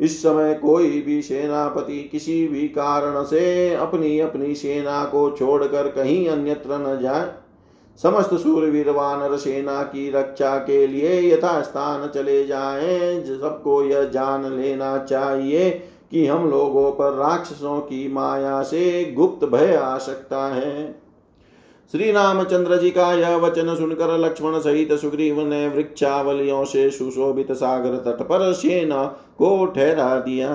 इस समय कोई भी सेनापति किसी भी कारण से अपनी अपनी सेना को छोड़कर कहीं अन्यत्र न जाए। समस्त सूर्यवीर वानर सेना की रक्षा के लिए यथास्थान चले जाएँ। सबको यह जान लेना चाहिए कि हम लोगों पर राक्षसों की माया से गुप्त भय आ सकता है। श्री रामचंद्र जी का यह वचन सुनकर लक्ष्मण सहित सुग्रीव ने वृक्षावलियों से सुशोभित सागर तट पर सेना को ठहरा दिया।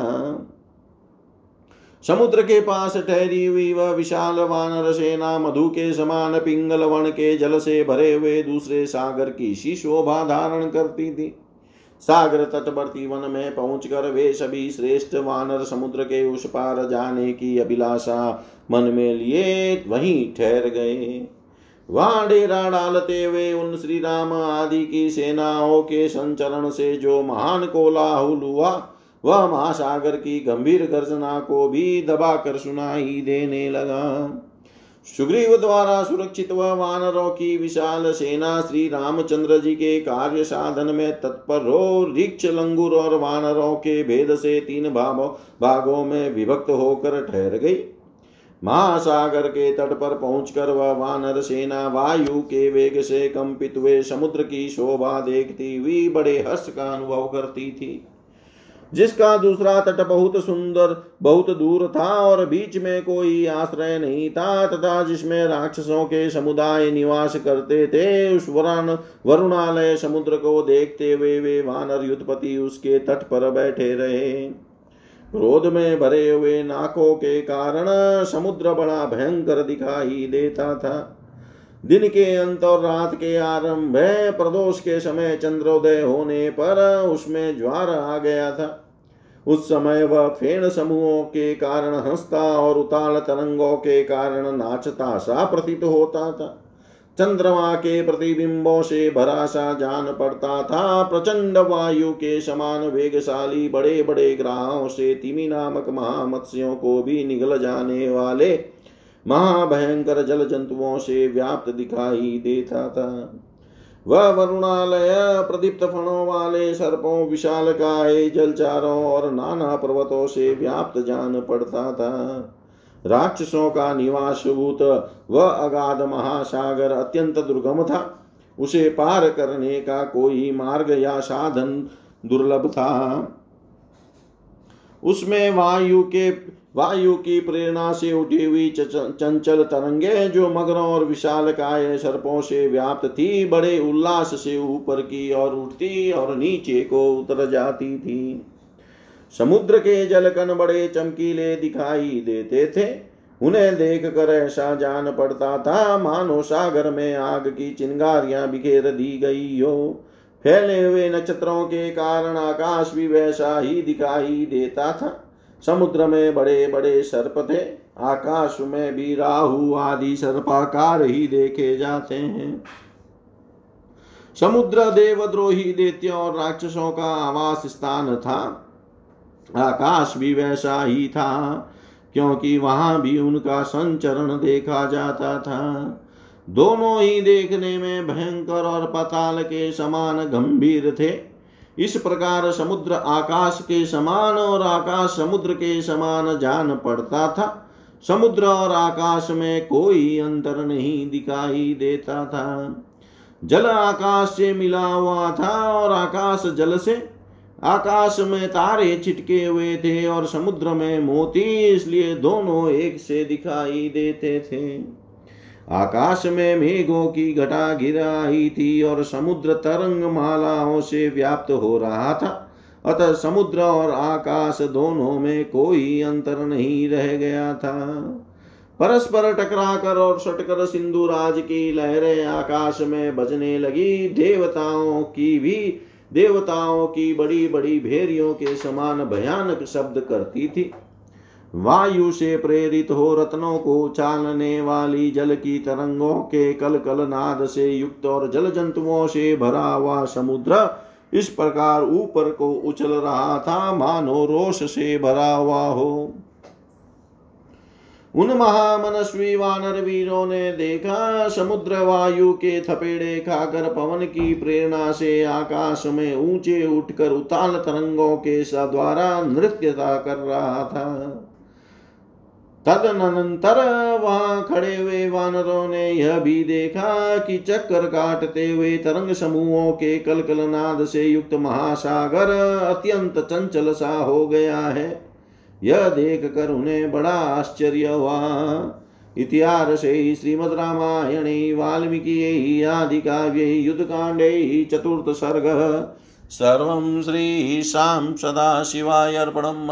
समुद्र के पास ठहरी हुई वह विशाल वानर सेना मधु के समान पिंगल वन के जल से भरे हुए दूसरे सागर की सी शोभा धारण करती थी। सागर तटवर्ती वन में पहुंचकर वे सभी श्रेष्ठ वानर समुद्र के उस पार जाने की अभिलाषा मन में लिए वहीं ठहर गए। वहाँ डेरा डालते हुए उन श्री राम आदि की सेनाओं के संचरण से जो महान कोलाहुल हुआ, वह महासागर की गंभीर गर्जना को भी दबाकर सुनाई देने लगा। सुग्रीव द्वारा सुरक्षित व वानरों की विशाल सेना श्री रामचंद्र जी के कार्य साधन में तत्पर हो रिक्ष, लंगुर और वानरों के भेद से तीन भागों भागों में विभक्त होकर ठहर गई। महासागर के तट पर पहुंचकर वह वानर सेना वायु के वेग से कंपित हुए समुद्र की शोभा देखती हुई बड़े हर्ष का अनुभव करती थी। जिसका दूसरा तट बहुत सुंदर, बहुत दूर था और बीच में कोई आश्रय नहीं था, तथा जिसमें राक्षसों के समुदाय निवास करते थे, उस वरण वरुणालय समुद्र को देखते हुए वे वानर युद्धपति उसके तट पर बैठे रहे। क्रोध में भरे हुए नाकों के कारण समुद्र बड़ा भयंकर दिखाई देता था। दिन के अंत और रात के आरंभ प्रदोष के समय चंद्रोदय होने पर उसमें ज्वार आ गया था। उस समय वह फेण समूहों के कारण हंसता और उताल तरंगों के कारण नाचता सा प्रतीत होता था। चंद्रमा के प्रतिबिंबों से भरा सा जान पड़ता था। प्रचंड वायु के समान वेगशाली बड़े बड़े ग्राहों से तिमी नामक महामत्स्यों को भी निगल जाने वाले महाभयंकर जल जंतुओं से व्याप्त दिखाई देता था। वह वरुणालय, प्रदीप्त फणों वाले सर्पों, विशाल काय जलचारों और नाना पर्वतों से व्याप्त जान पड़ता था। राक्षसों का निवास भूत, वह अगाध महासागर अत्यंत दुर्गम था। उसे पार करने का कोई मार्ग या साधन दुर्लभ था। उसमें वायु के वायु की प्रेरणा से उठी हुई चंचल तरंगे जो मगरों और विशाल काय सर्पों से व्याप्त थी, बड़े उल्लास से ऊपर की और उठती और नीचे को उतर जाती थी। समुद्र के जलकन बड़े चमकीले दिखाई देते थे। उन्हें देख कर ऐसा जान पड़ता था, मानो सागर में आग की चिंगारियाँ बिखेर दी गई हो। फैले हुए नक्षत्रों के कारण आकाश भी वैसा ही दिखाई देता था। समुद्र में बड़े बड़े सर्प थे आकाश में भी राहु आदि सर्पाकार ही देखे जाते हैं। समुद्र देवद्रोही दैत्यों और राक्षसों का आवास स्थान था। आकाश भी वैसा ही था, क्योंकि वहाँ भी उनका संचरण देखा जाता था। दोनों ही देखने में भयंकर और पताल के समान गंभीर थे। इस प्रकार समुद्र आकाश के समान और आकाश समुद्र के समान जान पड़ता था। समुद्र और आकाश में कोई अंतर नहीं दिखाई देता था। जल आकाश से मिला हुआ था और आकाश जल से। आकाश में तारे छिटके हुए थे और समुद्र में मोती इसलिए दोनों एक से दिखाई देते थे। आकाश में मेघों की घटा गिर आई थी और समुद्र तरंग मालाओं से व्याप्त हो रहा था। अतः समुद्र और आकाश दोनों में कोई अंतर नहीं रह गया था। परस्पर टकराकर और सटकर सिंधु राज की लहरें आकाश में बजने लगी। देवताओं की भी, देवताओं की बड़ी बड़ी भेरियों के समान भयानक शब्द करती थी। वायु से प्रेरित हो रत्नों को चालने वाली जल की तरंगों के कल कल नाद से युक्त और जल जंतुओं से भरा हुआ समुद्र इस प्रकार ऊपर को उछल रहा था, मानो रोष से भरा हुआ हो। उन महामनस्वी वानर वीरों ने देखा, समुद्र वायु के थपेड़े खाकर पवन की प्रेरणा से आकाश में ऊँचे उठकर उताल तरंगों के द्वारा नृत्यता कर रहा था। तदनंतर वहाँ खड़े हुए वानरों ने यह भी देखा कि चक्कर काटते हुए तरंग समूहों के कलकल नाद से युक्त महासागर अत्यंत चंचल सा हो गया है। यह देख कर उन्हें बड़ा आश्चर्य हुआ। इतिहासे श्रीमद् रामायणे, वाल्मीकि, आदि काव्ये युद्धकाण्डे चतुर्थ सर्ग सर्वं श्रीशां सदाशिवाय अर्पणम्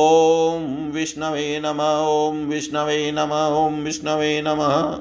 ॐ विष्णवे नम ॐ विष्णवे नम ॐ विष्णवे नमः।